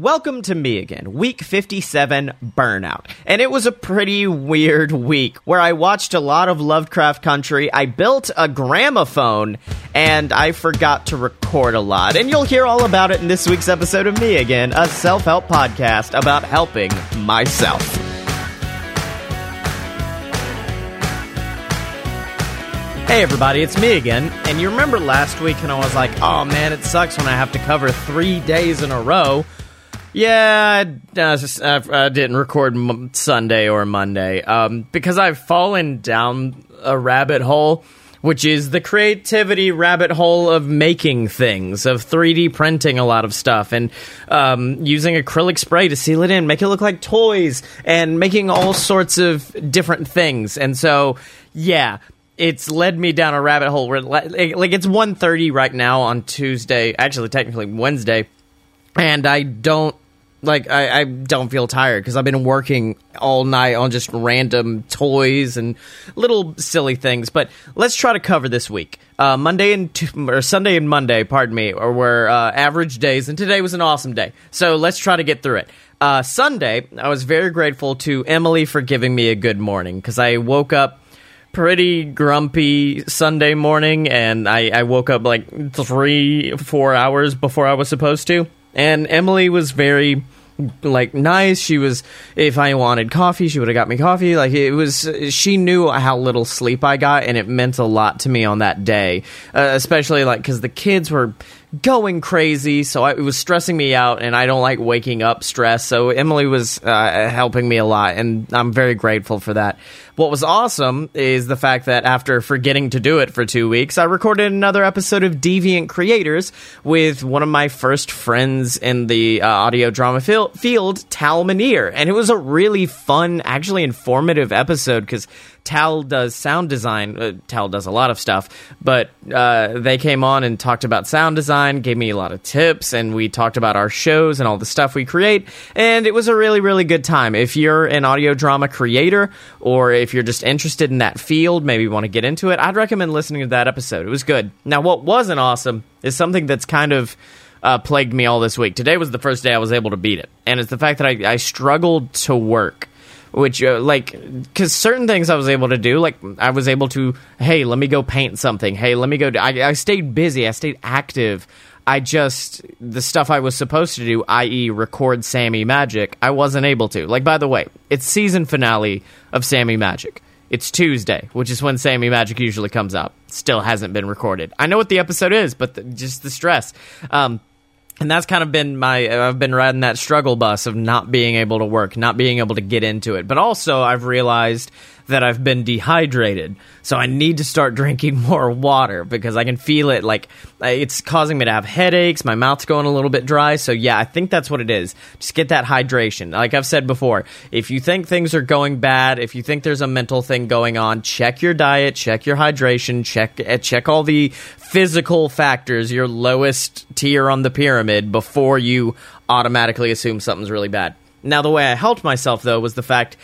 Welcome to me again, week 57 Burnout. And it was a pretty weird week where I watched a lot of Lovecraft Country, I built a gramophone, and I forgot to record a lot. And you'll hear all about it in this week's episode of Me Again, a self help podcast about helping myself. Hey everybody, it's me again. And you remember last week and I was like, oh man, it sucks when I have to cover three days in a row. Yeah, I, uh, I didn't record m- Sunday or Monday um, because I've fallen down a rabbit hole, which is the creativity rabbit hole of making things, of 3D printing a lot of stuff, and um, using acrylic spray to seal it in, make it look like toys, and making all sorts of different things. And so, yeah, it's led me down a rabbit hole where like it's 1.30 right now on Tuesday, actually technically Wednesday, and I don't like I, I don't feel tired because I've been working all night on just random toys and little silly things. But let's try to cover this week. Uh, Monday and t- or Sunday and Monday, pardon me, or were uh, average days, and today was an awesome day. So let's try to get through it. Uh, Sunday, I was very grateful to Emily for giving me a good morning because I woke up pretty grumpy Sunday morning, and I, I woke up like three, four hours before I was supposed to and Emily was very like nice. She was if I wanted coffee, she would have got me coffee. Like it was she knew how little sleep I got and it meant a lot to me on that day. Uh, especially like cuz the kids were going crazy, so I, it was stressing me out, and I don't like waking up stressed. So Emily was uh, helping me a lot, and I'm very grateful for that. What was awesome is the fact that after forgetting to do it for two weeks, I recorded another episode of Deviant Creators with one of my first friends in the uh, audio drama field, Tal Manier, and it was a really fun, actually informative episode because Tal does sound design. Uh, Tal does a lot of stuff, but uh, they came on and talked about sound design, gave me a lot of tips, and we talked about our shows and all the stuff we create. And it was a really, really good time. If you're an audio drama creator, or if you're just interested in that field, maybe want to get into it, I'd recommend listening to that episode. It was good. Now, what wasn't awesome is something that's kind of uh, plagued me all this week. Today was the first day I was able to beat it, and it's the fact that I, I struggled to work which uh, like because certain things I was able to do, like I was able to, hey, let me go paint something. Hey, let me go. I, I stayed busy. I stayed active. I just the stuff I was supposed to do, i.e., record Sammy Magic, I wasn't able to. Like, by the way, it's season finale of Sammy Magic. It's Tuesday, which is when Sammy Magic usually comes out. Still hasn't been recorded. I know what the episode is, but the, just the stress. Um, and that's kind of been my i've been riding that struggle bus of not being able to work not being able to get into it. But also i've realized that I've been dehydrated. So I need to start drinking more water because I can feel it like it's causing me to have headaches. My mouth's going a little bit dry. So yeah, I think that's what it is. Just get that hydration. Like I've said before, if you think things are going bad, if you think there's a mental thing going on, check your diet, check your hydration, check eh, check all the physical factors, your lowest tier on the pyramid before you automatically assume something's really bad. Now, the way I helped myself though was the fact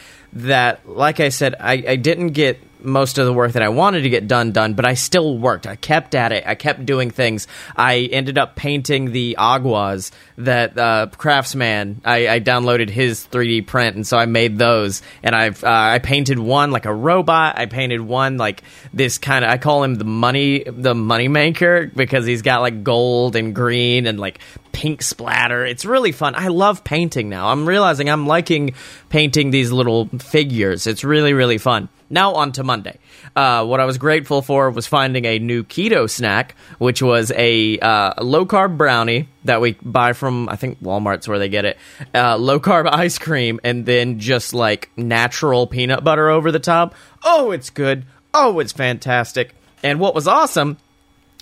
that, like I said, I, I didn't get most of the work that I wanted to get done done, but I still worked. I kept at it. I kept doing things. I ended up painting the aguas that uh, Craftsman. I, I, downloaded his 3D print, and so I made those. And I've uh, I painted one like a robot. I painted one like this kind of. I call him the money the money maker because he's got like gold and green and like pink splatter. It's really fun. I love painting now. I'm realizing I'm liking painting these little figures. It's really really fun. Now on to Monday. Uh, what I was grateful for was finding a new keto snack, which was a uh, low carb brownie that we buy from I think Walmart's where they get it. Uh, low carb ice cream and then just like natural peanut butter over the top. Oh, it's good. Oh, it's fantastic. And what was awesome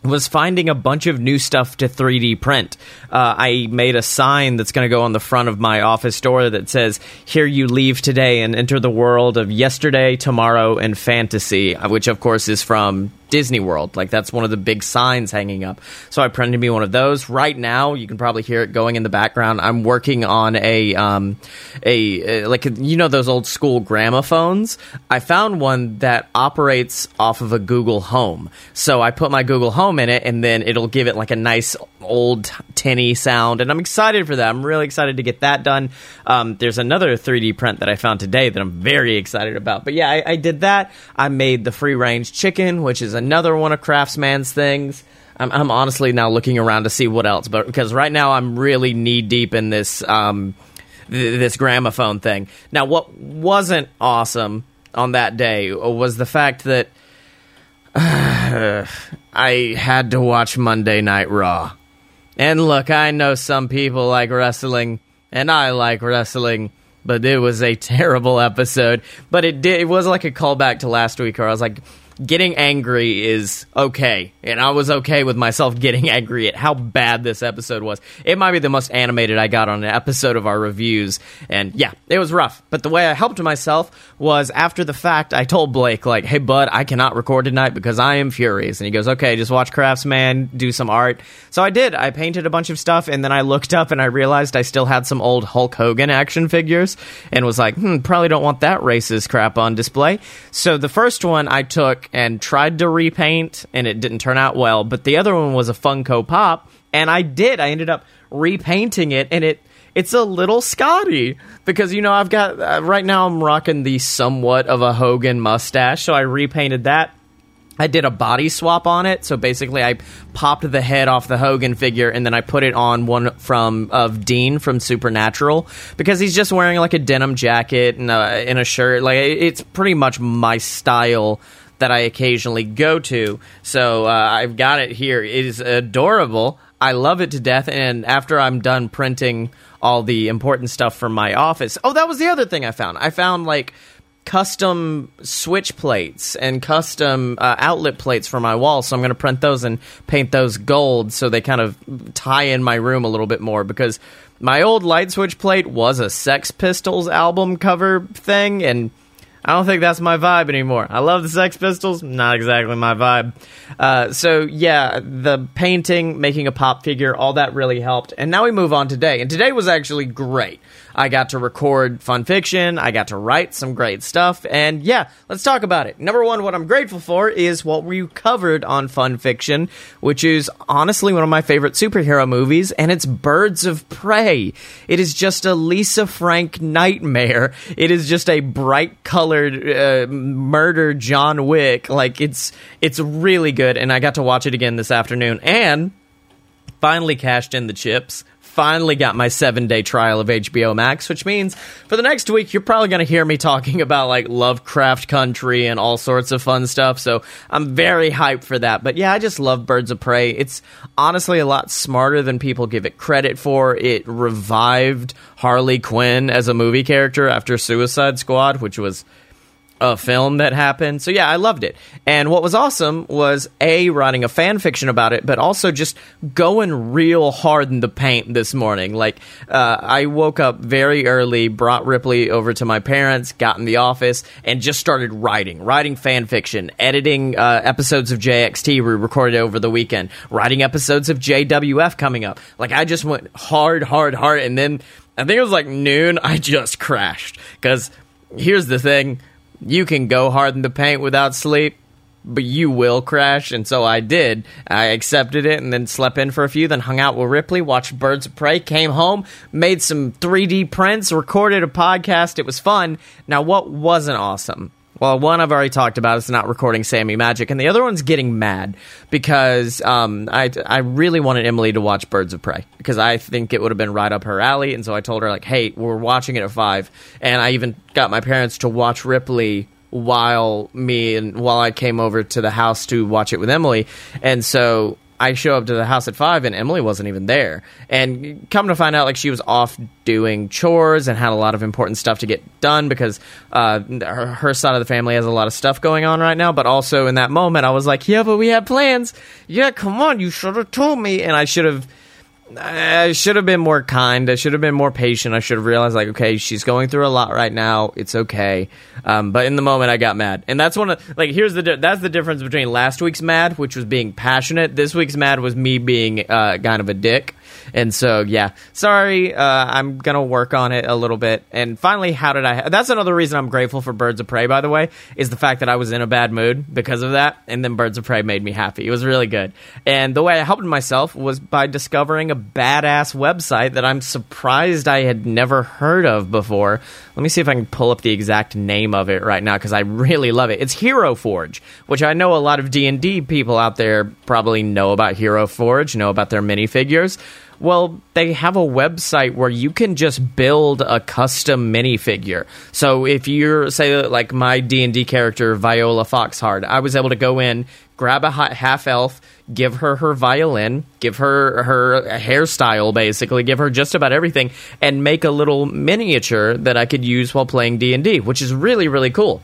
was finding a bunch of new stuff to 3D print. Uh, I made a sign that's going to go on the front of my office door that says, Here you leave today and enter the world of yesterday, tomorrow, and fantasy, uh, which of course is from Disney World. Like that's one of the big signs hanging up. So I printed me one of those. Right now, you can probably hear it going in the background. I'm working on a um, a, like you know those old school gramophones. I found one that operates off of a Google Home. So I put my Google Home in it, and then it'll give it like a nice old tinny sound, and I'm excited for that. I'm really excited to get that done. Um, there's another 3D print that I found today that I'm very excited about. But yeah, I, I did that. I made the free range chicken, which is another one of Craftsman's things. I'm, I'm honestly now looking around to see what else, but because right now I'm really knee deep in this um, th- this gramophone thing. Now, what wasn't awesome on that day was the fact that uh, I had to watch Monday Night Raw. And look, I know some people like wrestling, and I like wrestling, but it was a terrible episode. But it did. It was like a callback to last week, where I was like, getting angry is okay. And I was okay with myself getting angry at how bad this episode was. It might be the most animated I got on an episode of our reviews. And yeah, it was rough. But the way I helped myself was after the fact, I told Blake, like, hey, bud, I cannot record tonight because I am furious. And he goes, okay, just watch Craftsman, do some art. So I did. I painted a bunch of stuff. And then I looked up and I realized I still had some old Hulk Hogan action figures and was like, hmm, probably don't want that racist crap on display. So the first one I took and tried to repaint, and it didn't turn out well. But the other one was a Funko Pop, and I did. I ended up repainting it, and it it's a little Scotty because you know I've got uh, right now I'm rocking the somewhat of a Hogan mustache, so I repainted that. I did a body swap on it, so basically I popped the head off the Hogan figure and then I put it on one from of Dean from Supernatural because he's just wearing like a denim jacket and a, and a shirt. Like it's pretty much my style that I occasionally go to. So uh, I've got it here. It is adorable. I love it to death. And after I'm done printing all the important stuff from my office, oh, that was the other thing I found. I found like custom switch plates and custom uh, outlet plates for my wall. So I'm going to print those and paint those gold so they kind of tie in my room a little bit more because my old light switch plate was a Sex Pistols album cover thing and I don't think that's my vibe anymore. I love the Sex Pistols, not exactly my vibe. Uh, so yeah, the painting, making a pop figure, all that really helped. And now we move on today, and today was actually great. I got to record fun fiction. I got to write some great stuff. And yeah, let's talk about it. Number one, what I'm grateful for is what we covered on fun fiction, which is honestly one of my favorite superhero movies, and it's Birds of Prey. It is just a Lisa Frank nightmare. It is just a bright colored uh, murder John Wick. Like it's it's really good, and I got to watch it again this afternoon and finally cashed in the chips finally got my seven day trial of HBO Max, which means for the next week, you're probably going to hear me talking about like Lovecraft Country and all sorts of fun stuff. So I'm very hyped for that. But yeah, I just love Birds of Prey. It's honestly a lot smarter than people give it credit for. It revived Harley Quinn as a movie character after Suicide Squad, which was a film that happened. So yeah, I loved it. And what was awesome was a writing a fan fiction about it, but also just going real hard in the paint this morning. Like uh, I woke up very early, brought Ripley over to my parents, got in the office, and just started writing, writing fan fiction, editing uh, episodes of JXT we recorded over the weekend, writing episodes of JWF coming up. Like I just went hard, hard, hard, and then. I think it was like noon. I just crashed because here's the thing you can go hard in the paint without sleep, but you will crash. And so I did. I accepted it and then slept in for a few, then hung out with Ripley, watched Birds of Prey, came home, made some 3D prints, recorded a podcast. It was fun. Now, what wasn't awesome? Well, one I've already talked about is not recording Sammy Magic, and the other one's getting mad because um, I I really wanted Emily to watch Birds of Prey because I think it would have been right up her alley, and so I told her like, hey, we're watching it at five, and I even got my parents to watch Ripley while me and while I came over to the house to watch it with Emily, and so I show up to the house at five and Emily wasn't even there. And come to find out, like she was off doing chores and had a lot of important stuff to get done because uh, her, her, side of the family has a lot of stuff going on right now. But also in that moment, I was like, "Yeah, but we had plans. Yeah, come on, you should have told me." And I should have I should have been more kind. I should have been more patient. I should have realized, like, okay, she's going through a lot right now. It's okay. Um, but in the moment, I got mad, and that's one of like here's the di- that's the difference between last week's mad, which was being passionate. This week's mad was me being uh, kind of a dick And so, yeah, sorry, uh, I'm gonna work on it a little bit. And finally, how did I? Ha- That's another reason I'm grateful for Birds of Prey. By the way, is the fact that I was in a bad mood because of that, and then Birds of Prey made me happy. It was really good. And the way I helped myself was by discovering a badass website that I'm surprised I had never heard of before. Let me see if I can pull up the exact name of it right now because I really love it. It's Hero Forge, which I know a lot of D and D people out there probably know about Hero Forge, know about their minifigures. Well, they have a website where you can just build a custom minifigure. So if you're say like my D&D character Viola Foxheart, I was able to go in, grab a half elf, give her her violin, give her her hairstyle basically, give her just about everything and make a little miniature that I could use while playing D&D, which is really really cool.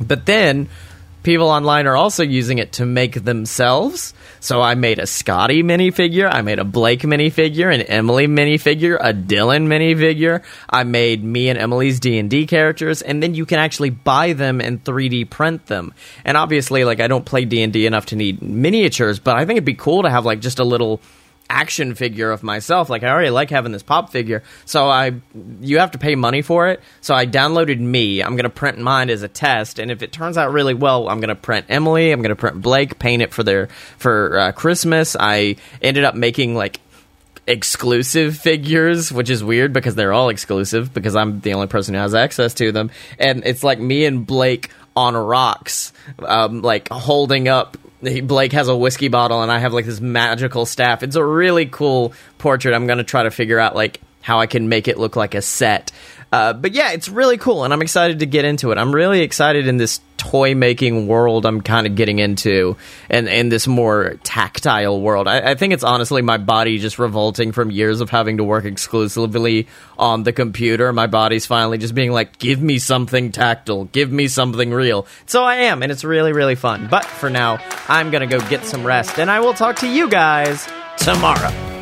But then people online are also using it to make themselves. So I made a Scotty minifigure, I made a Blake minifigure, an Emily minifigure, a Dylan minifigure. I made me and Emily's D&D characters and then you can actually buy them and 3D print them. And obviously like I don't play D&D enough to need miniatures, but I think it'd be cool to have like just a little action figure of myself. Like I already like having this pop figure, so I you have to pay money for it. So I downloaded me. I'm gonna print mine as a test, and if it turns out really well, I'm gonna print Emily. I'm gonna print Blake, paint it for their for uh, Christmas. I ended up making like exclusive figures, which is weird because they're all exclusive because I'm the only person who has access to them. And it's like me and Blake on rocks, um, like holding up. Blake has a whiskey bottle, and I have like this magical staff. It's a really cool portrait. I'm going to try to figure out like how I can make it look like a set. Uh, but yeah, it's really cool, and I'm excited to get into it. I'm really excited in this toy making world I'm kind of getting into, and in this more tactile world. I, I, think it's honestly my body just revolting from years of having to work exclusively on the computer. My body's finally just being like, "Give me something tactile, give me something real." So I am, and it's really really fun. But for now, I'm gonna go get some rest, and I will talk to you guys tomorrow.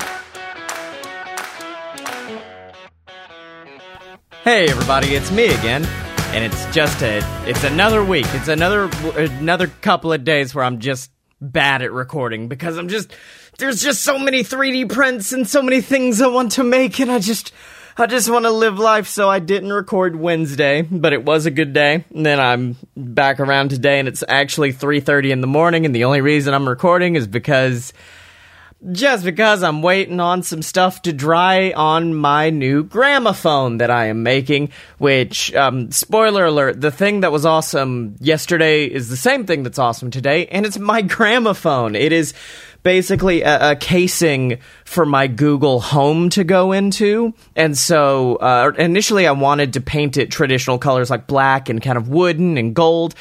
Hey everybody, it's me again. And it's just a it's another week. It's another another couple of days where I'm just bad at recording because I'm just there's just so many 3D prints and so many things I want to make and I just I just want to live life so I didn't record Wednesday, but it was a good day. And then I'm back around today and it's actually 3:30 in the morning and the only reason I'm recording is because just because I'm waiting on some stuff to dry on my new gramophone that I am making. Which, um, spoiler alert, the thing that was awesome yesterday is the same thing that's awesome today, and it's my gramophone. It is basically a, a, casing for my Google Home to go into. And so uh, initially, I wanted to paint it traditional colors like black and kind of wooden and gold.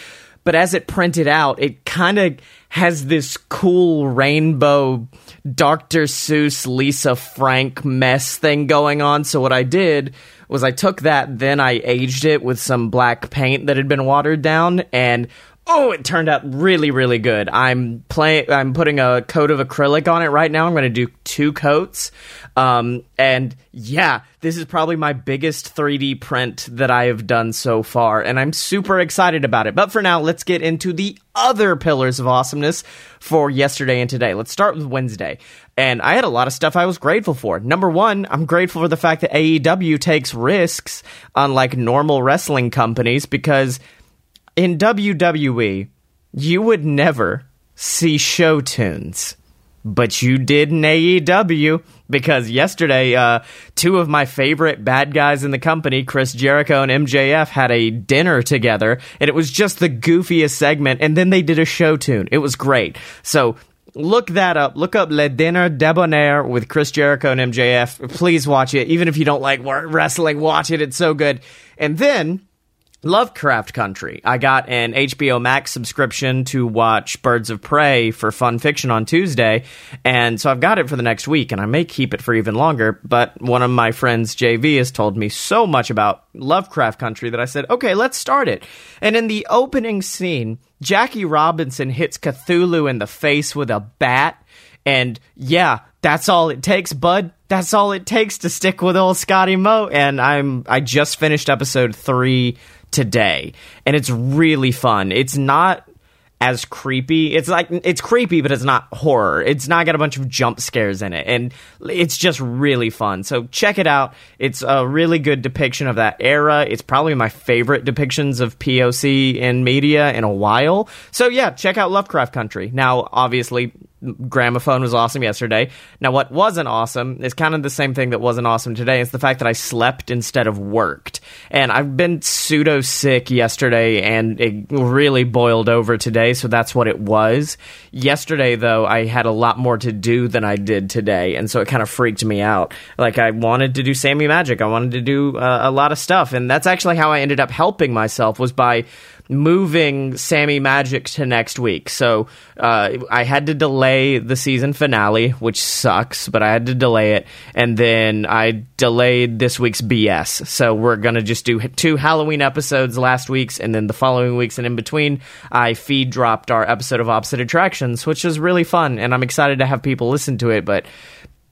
But as it printed out, it kind of has this cool rainbow Dr. Seuss, Lisa Frank mess thing going on. So what I did was I took that, then I aged it with some black paint that had been watered down, and oh, it turned out really, really good. I'm playing. I'm putting a coat of acrylic on it right now. I'm going to do two coats, um, and yeah, this is probably my biggest 3D print that I have done so far, and I'm super excited about it. But for now, let's get into the other pillars of awesomeness for yesterday and today. Let's start with Wednesday. And I had a lot of stuff I was grateful for. Number one, I'm grateful for the fact that AEW takes risks unlike normal wrestling companies because in WWE, you would never see show tunes but you did in AEW because yesterday, uh, two of my favorite bad guys in the company, Chris Jericho and MJF, had a dinner together, and it was just the goofiest segment. And then they did a show tune. It was great. So look that up. Look up Le Dinner Debonair with Chris Jericho and MJF. Please watch it. Even if you don't like wrestling, watch it. It's so good. And then Lovecraft Country. I got an HBO Max subscription to watch Birds of Prey for Fun Fiction on Tuesday, and so I've got it for the next week, and I may keep it for even longer. But one of my friends, JV, has told me so much about Lovecraft Country that I said, okay, let's start it. And in the opening scene, Jackie Robinson hits Cthulhu in the face with a bat, and yeah, that's all it takes, bud. That's all it takes to stick with old Scotty Mo. And I'm I just finished episode three today, and it's really fun. It's not as creepy. It's like it's creepy, but it's not horror. It's not got a bunch of jump scares in it, and it's just really fun. So check it out. It's a really good depiction of that era. It's probably my favorite depictions of POC in media in a while. So yeah, check out Lovecraft Country. Now, obviously, Gramophone was awesome yesterday. Now, what wasn't awesome is kind of the same thing that wasn't awesome today. It's the fact that I slept instead of worked. And I've been pseudo sick yesterday and it really boiled over today, so that's what it was. Yesterday, though, I had a lot more to do than I did today, and so it kind of freaked me out. Like, I wanted to do Sammy Magic, I wanted to do uh, a lot of stuff, and that's actually how I ended up helping myself was by moving Sammy Magic to next week. So uh, I had to delay the season finale, which sucks, but I had to delay it. And then I delayed this week's BS. So we're going to just do two Halloween episodes last week's, and then the following weeks. And in between, I feed dropped our episode of Opposite Attractions, which is really fun. And I'm excited to have people listen to it. But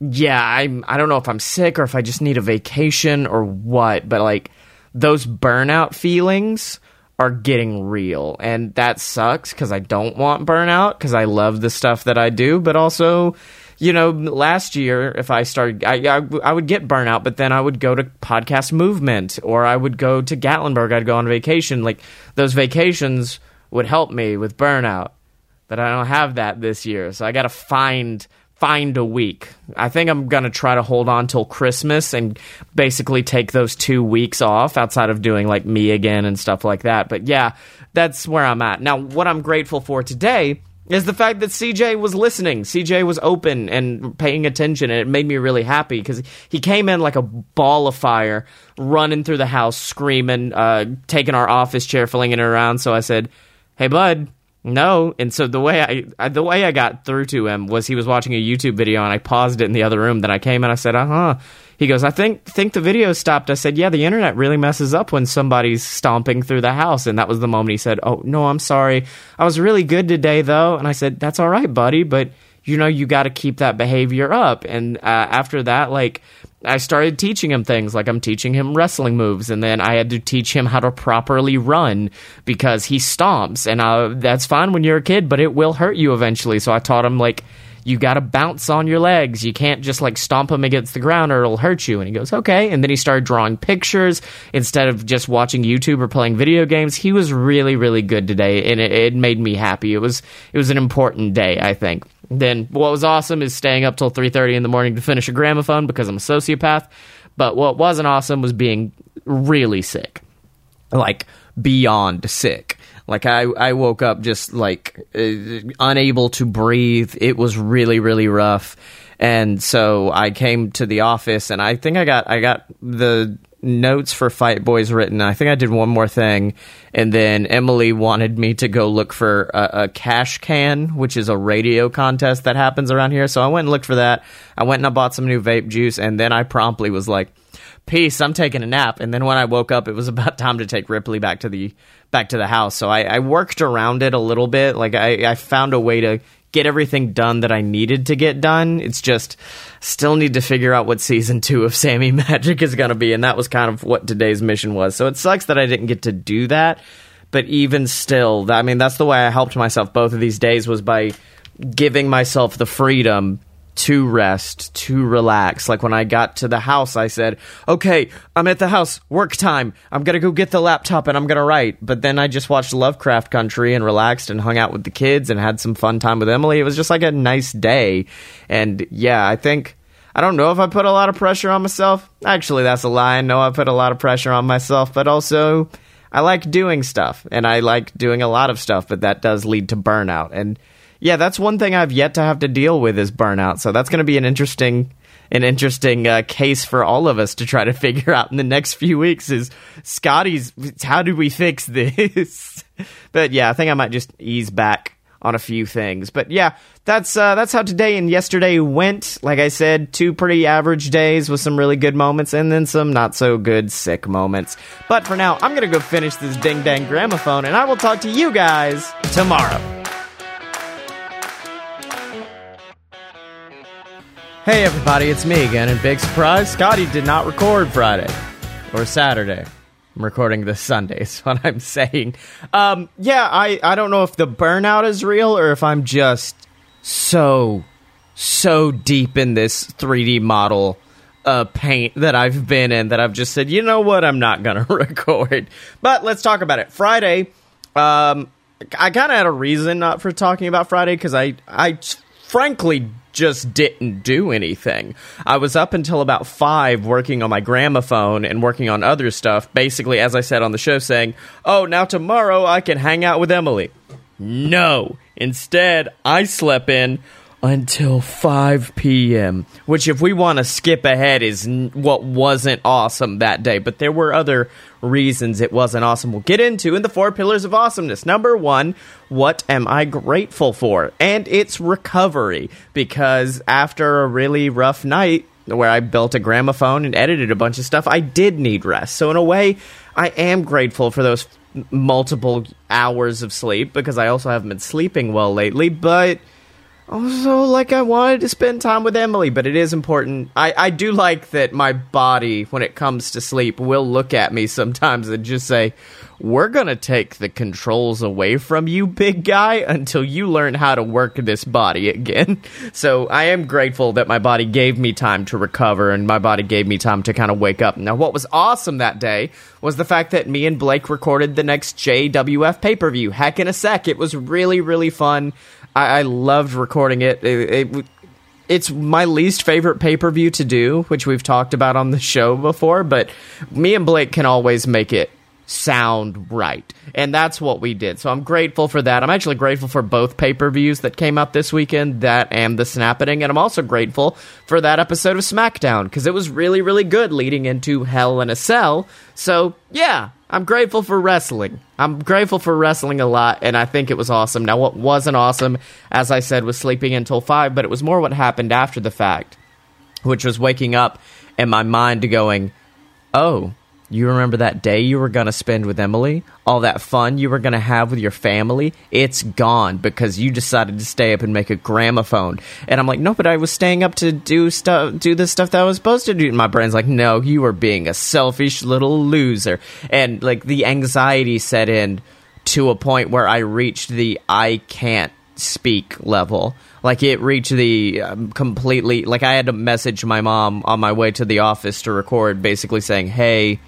yeah, I'm, I don't know if I'm sick or if I just need a vacation or what, but like those burnout feelings are getting real. And that sucks because i don't want burnout because i love the stuff that i do. But also you know last year if i started I, I, I, would get burnout but then i would go to podcast movement or i would go to gatlinburg. I'd go on vacation. Like those vacations would help me with burnout. But i don't have that this year. So i gotta find find a week. I think I'm going to try to hold on till Christmas and basically take those two weeks off outside of doing like me again and stuff like that. But yeah, that's where I'm at. Now, what I'm grateful for today is the fact that CJ was listening. CJ was open and paying attention, and it made me really happy because he came in like a ball of fire, running through the house, screaming, uh, taking our office chair, flinging it around. So I said, Hey, bud, no, and so the way I, I, the way I got through to him was he was watching a YouTube video and I paused it in the other room. Then I came and I said, "Uh huh." He goes, "I think think the video stopped." I said, "Yeah, the internet really messes up when somebody's stomping through the house." And that was the moment he said, "Oh no, I'm sorry. I was really good today though." And I said, "That's all right, buddy, but." You know, you got to keep that behavior up. And uh, after that, like, I started teaching him things like I'm teaching him wrestling moves, and then I had to teach him how to properly run because he stomps, and uh, that's fine when you're a kid, but it will hurt you eventually. So I taught him like you got to bounce on your legs. You can't just like stomp him against the ground or it'll hurt you. And he goes, okay. And then he started drawing pictures instead of just watching YouTube or playing video games. He was really, really good today, and it, it made me happy. It was it was an important day, I think. Then what was awesome is staying up till 3:30 in the morning to finish a gramophone because I'm a sociopath. But what wasn't awesome was being really sick. Like beyond sick. Like I, I woke up just like uh, unable to breathe. It was really, really rough. And so I came to the office and I think I got I got the notes for Fight Boys written. I think I did one more thing, and then Emily wanted me to go look for a, a, cash can, which is a radio contest that happens around here. So I went and looked for that. I went and I bought some new vape juice, and then I promptly was like, "Peace, I'm taking a nap." And then when I woke up, it was about time to take Ripley back to the back to the house. So I, I worked around it a little bit. Like I, I found a way to get everything done that I needed to get done. It's just still need to figure out what season two of Sammy Magic is going to be, and that was kind of what today's mission was. So it sucks that I didn't get to do that, but even still, I mean, that's the way I helped myself both of these days was by giving myself the freedom to rest, to relax. Like when I got to the house, I said, okay, I'm at the house, work time. I'm going to go get the laptop and I'm going to write. But then I just watched Lovecraft Country and relaxed and hung out with the kids and had some fun time with Emily. It was just like a nice day. And yeah, I think. I don't know if I put a lot of pressure on myself. Actually, that's a lie. I know I put a lot of pressure on myself, but also I like doing stuff and I like doing a lot of stuff, but that does lead to burnout. And yeah, that's one thing I've yet to have to deal with is burnout. So that's going to be an interesting an interesting uh, case for all of us to try to figure out in the next few weeks is Scotty's how do we fix this? but yeah, I think I might just ease back on a few things. But yeah, that's uh, that's how today and yesterday went. Like I said, two pretty average days with some really good moments and then some not so good sick moments. But for now, I'm gonna go finish this ding dang gramophone, and I will talk to you guys tomorrow. Hey everybody, it's me again, and big surprise, Scotty did not record Friday or Saturday. I'm recording this Sunday, is what I'm saying. Um, yeah, I, I don't know if the burnout is real or if I'm just so, so deep in this 3D model uh, paint that I've been in that I've just said, you know what, I'm not going to record. But let's talk about it. Friday, um, I kind of had a reason not for talking about Friday because I, I frankly just didn't do anything. I was up until about five working on my gramophone and working on other stuff. Basically, as I said on the show, saying, "Oh, now tomorrow I can hang out with Emily." No. Instead, I slept in until 5 p.m., which, if we want to skip ahead, is what wasn't awesome that day. But there were other reasons it wasn't awesome. We'll get into in the four pillars of awesomeness. Number one, what am I grateful for? And it's recovery, because after a really rough night, where I built a gramophone and edited a bunch of stuff, I did need rest. So, in a way, I am grateful for those multiple hours of sleep because I also haven't been sleeping well lately, but also like I wanted to spend time with Emily, but it is important. I, I do like that my body, when it comes to sleep, will look at me sometimes and just say, We're gonna take the controls away from you, big guy, until you learn how to work this body again. So I am grateful that my body gave me time to recover and my body gave me time to kind of wake up. Now, what was awesome that day was the fact that me and Blake recorded the next JWF pay per view, Heck in a Sec. It was really, really fun. I, I loved recording it. It, it. It's my least favorite pay per view to do, which we've talked about on the show before, but me and Blake can always make it sound right. And that's what we did. So I'm grateful for that. I'm actually grateful for both pay per views that came out this weekend, that and the Snappening. And I'm also grateful for that episode of SmackDown because it was really, really good leading into Hell in a Cell. So yeah, I'm grateful for wrestling. I'm grateful for wrestling a lot, and I think it was awesome. Now, what wasn't awesome, as I said, was sleeping until 5, but it was more what happened after the fact, which was waking up and my mind going, oh, you remember that day you were going to spend with Emily? All that fun you were going to have with your family? It's gone because you decided to stay up and make a gramophone. And I'm like, no, but I was staying up to do stuff, do the stuff that I was supposed to do. And my brain's like, no, you are being a selfish little loser. And like the anxiety set in to a point where I reached the I can't speak level. Like it reached the um, completely, like I had to message my mom on my way to the office to record, basically saying, hey,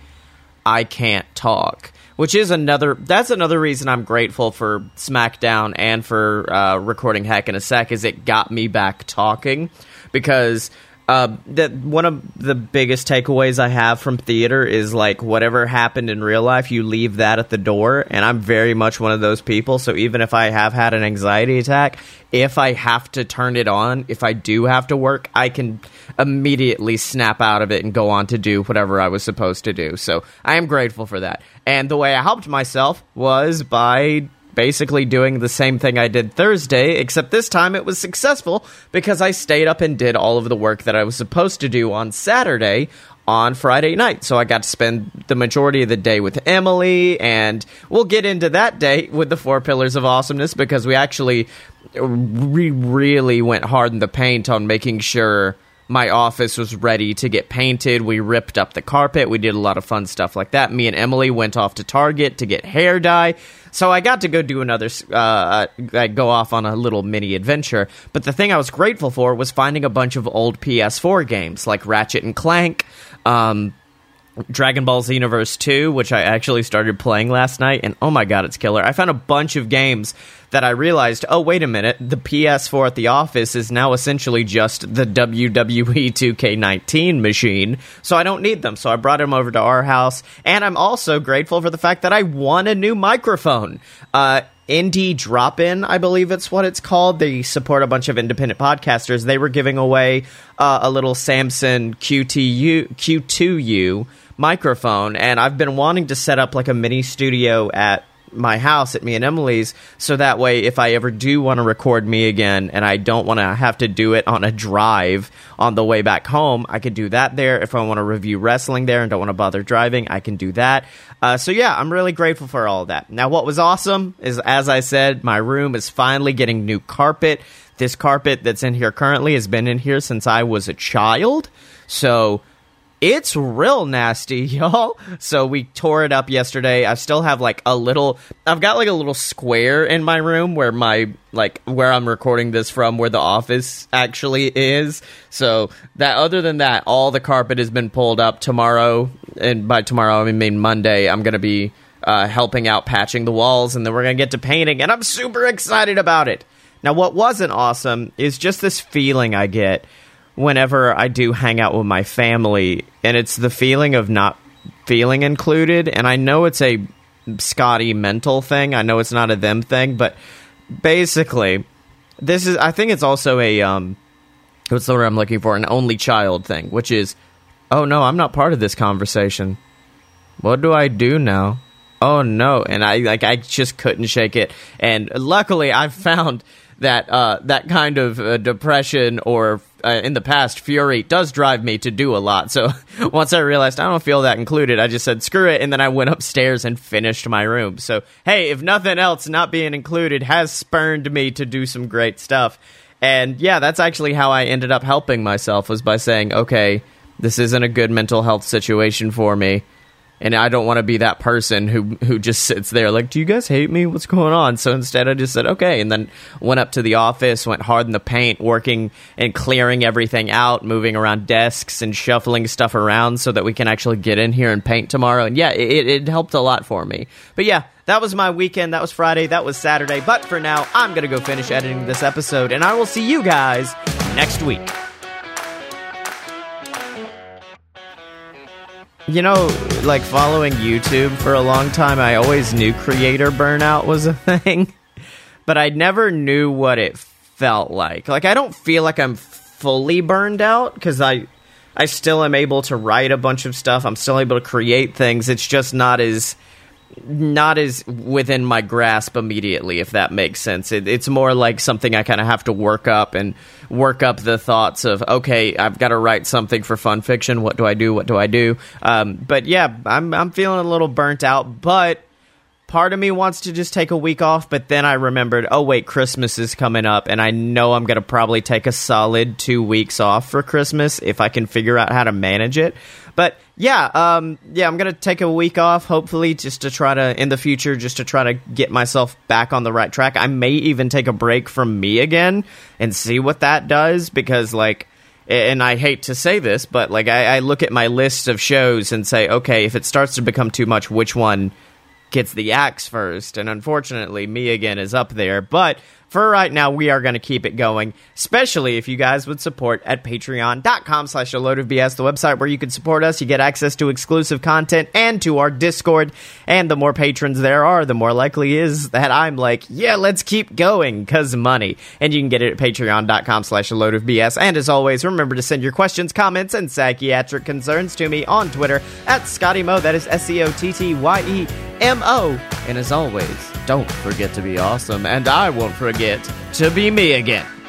I can't talk. Which is another. That's another reason I'm grateful for SmackDown and for uh, recording Heck in a Sec. Is it got me back talking because uh, that one of the biggest takeaways I have from theater is like whatever happened in real life, you leave that at the door. And I'm very much one of those people. So even if I have had an anxiety attack, if I have to turn it on, if I do have to work, I can immediately snap out of it and go on to do whatever I was supposed to do. So I am grateful for that. And the way I helped myself was by basically doing the same thing I did Thursday, except this time it was successful because I stayed up and did all of the work that I was supposed to do on Saturday on Friday night. So I got to spend the majority of the day with Emily, and we'll get into that day with the four pillars of awesomeness because we actually we really went hard in the paint on making sure my office was ready to get painted. We ripped up the carpet. We did a lot of fun stuff like that. Me and Emily went off to Target to get hair dye. So I got to go do another, uh, uh go off on a little mini adventure. But the thing I was grateful for was finding a bunch of old PS4 games like Ratchet and Clank, um, Dragon Ball Xenoverse 2, which I actually started playing last night, and oh my god, it's killer. I found a bunch of games that I realized, oh, wait a minute, the PS4 at the office is now essentially just the WWE 2K19 machine, so I don't need them. So I brought them over to our house, and I'm also grateful for the fact that I won a new microphone. Uh, Indie Drop In, I believe it's what it's called. They support a bunch of independent podcasters. They were giving away uh, a little Samson QTU, Q2U microphone, and I've been wanting to set up like a mini studio at my house at me and Emily's so that way if I ever do want to record me again and I don't want to have to do it on a drive on the way back home, I could do that there. If I want to review wrestling there and don't want to bother driving, I can do that. Uh, so yeah, I'm really grateful for all that. Now, what was awesome is, as I said, my room is finally getting new carpet. This carpet that's in here currently has been in here since I was a child. So it's real nasty, y'all. So we tore it up yesterday. I still have like a little I've got like a little square in my room where my like where I'm recording this from where the office actually is. So that other than that, all the carpet has been pulled up tomorrow and by tomorrow I mean Monday, I'm going to be uh, helping out patching the walls and then we're going to get to painting and I'm super excited about it. Now what wasn't awesome is just this feeling I get whenever I do hang out with my family, and it's the feeling of not feeling included. And I know it's a Scotty mental thing. I know it's not a them thing, but basically, this is. I think it's also a um, what's the word I'm looking for? An only child thing, which is, oh no, I'm not part of this conversation. What do I do now? Oh no, and I like I just couldn't shake it. And luckily, I found that uh, that kind of uh, depression or uh, in the past fury does drive me to do a lot. So once I realized I don't feel that included, I just said screw it, and then I went upstairs and finished my room. So hey, if nothing else, not being included has spurned me to do some great stuff. And yeah, that's actually how I ended up helping myself was by saying, okay, this isn't a good mental health situation for me and I don't want to be that person who who just sits there like, "Do you guys hate me? What's going on?" So instead, I just said, "Okay," and then went up to the office, went hard in the paint, working and clearing everything out, moving around desks and shuffling stuff around so that we can actually get in here and paint tomorrow. And yeah, it, it helped a lot for me. But yeah, that was my weekend. That was Friday. That was Saturday. But for now, I'm gonna go finish editing this episode, and I will see you guys next week. You know, like following YouTube for a long time, I always knew creator burnout was a thing, but I never knew what it felt like. Like I don't feel like I'm fully burned out because I I still am able to write a bunch of stuff. I'm still able to create things. It's just not as not as within my grasp immediately, if that makes sense. It, it's more like something I kind of have to work up and work up the thoughts of, okay, I've got to write something for fun fiction. What do I do? What do I do? Um, but yeah, I'm I'm feeling a little burnt out, but part of me wants to just take a week off, but then I remembered, oh wait, Christmas is coming up, and I know I'm gonna probably take a solid two weeks off for Christmas if I can figure out how to manage it. But yeah, um, yeah, I'm gonna take a week off, hopefully, just to try to in the future, just to try to get myself back on the right track. I may even take a break from me again and see what that does because, like, and I hate to say this, but like, I, I look at my list of shows and say, okay, if it starts to become too much, which one gets the axe first? And unfortunately, me again is up there, but for right now, we are going to keep it going, especially if you guys would support at patreon.com slash a load of BS, the website where you can support us. You get access to exclusive content and to our Discord. And the more patrons there are, the more likely is that I'm like, yeah, let's keep going, because money. And you can get it at patreon.com slash a load of BS. And as always, remember to send your questions, comments, and psychiatric concerns to me on Twitter at Scotty Mo. That is S C O T T Y E M O. And as always, don't forget to be awesome, and I won't forget to be me again.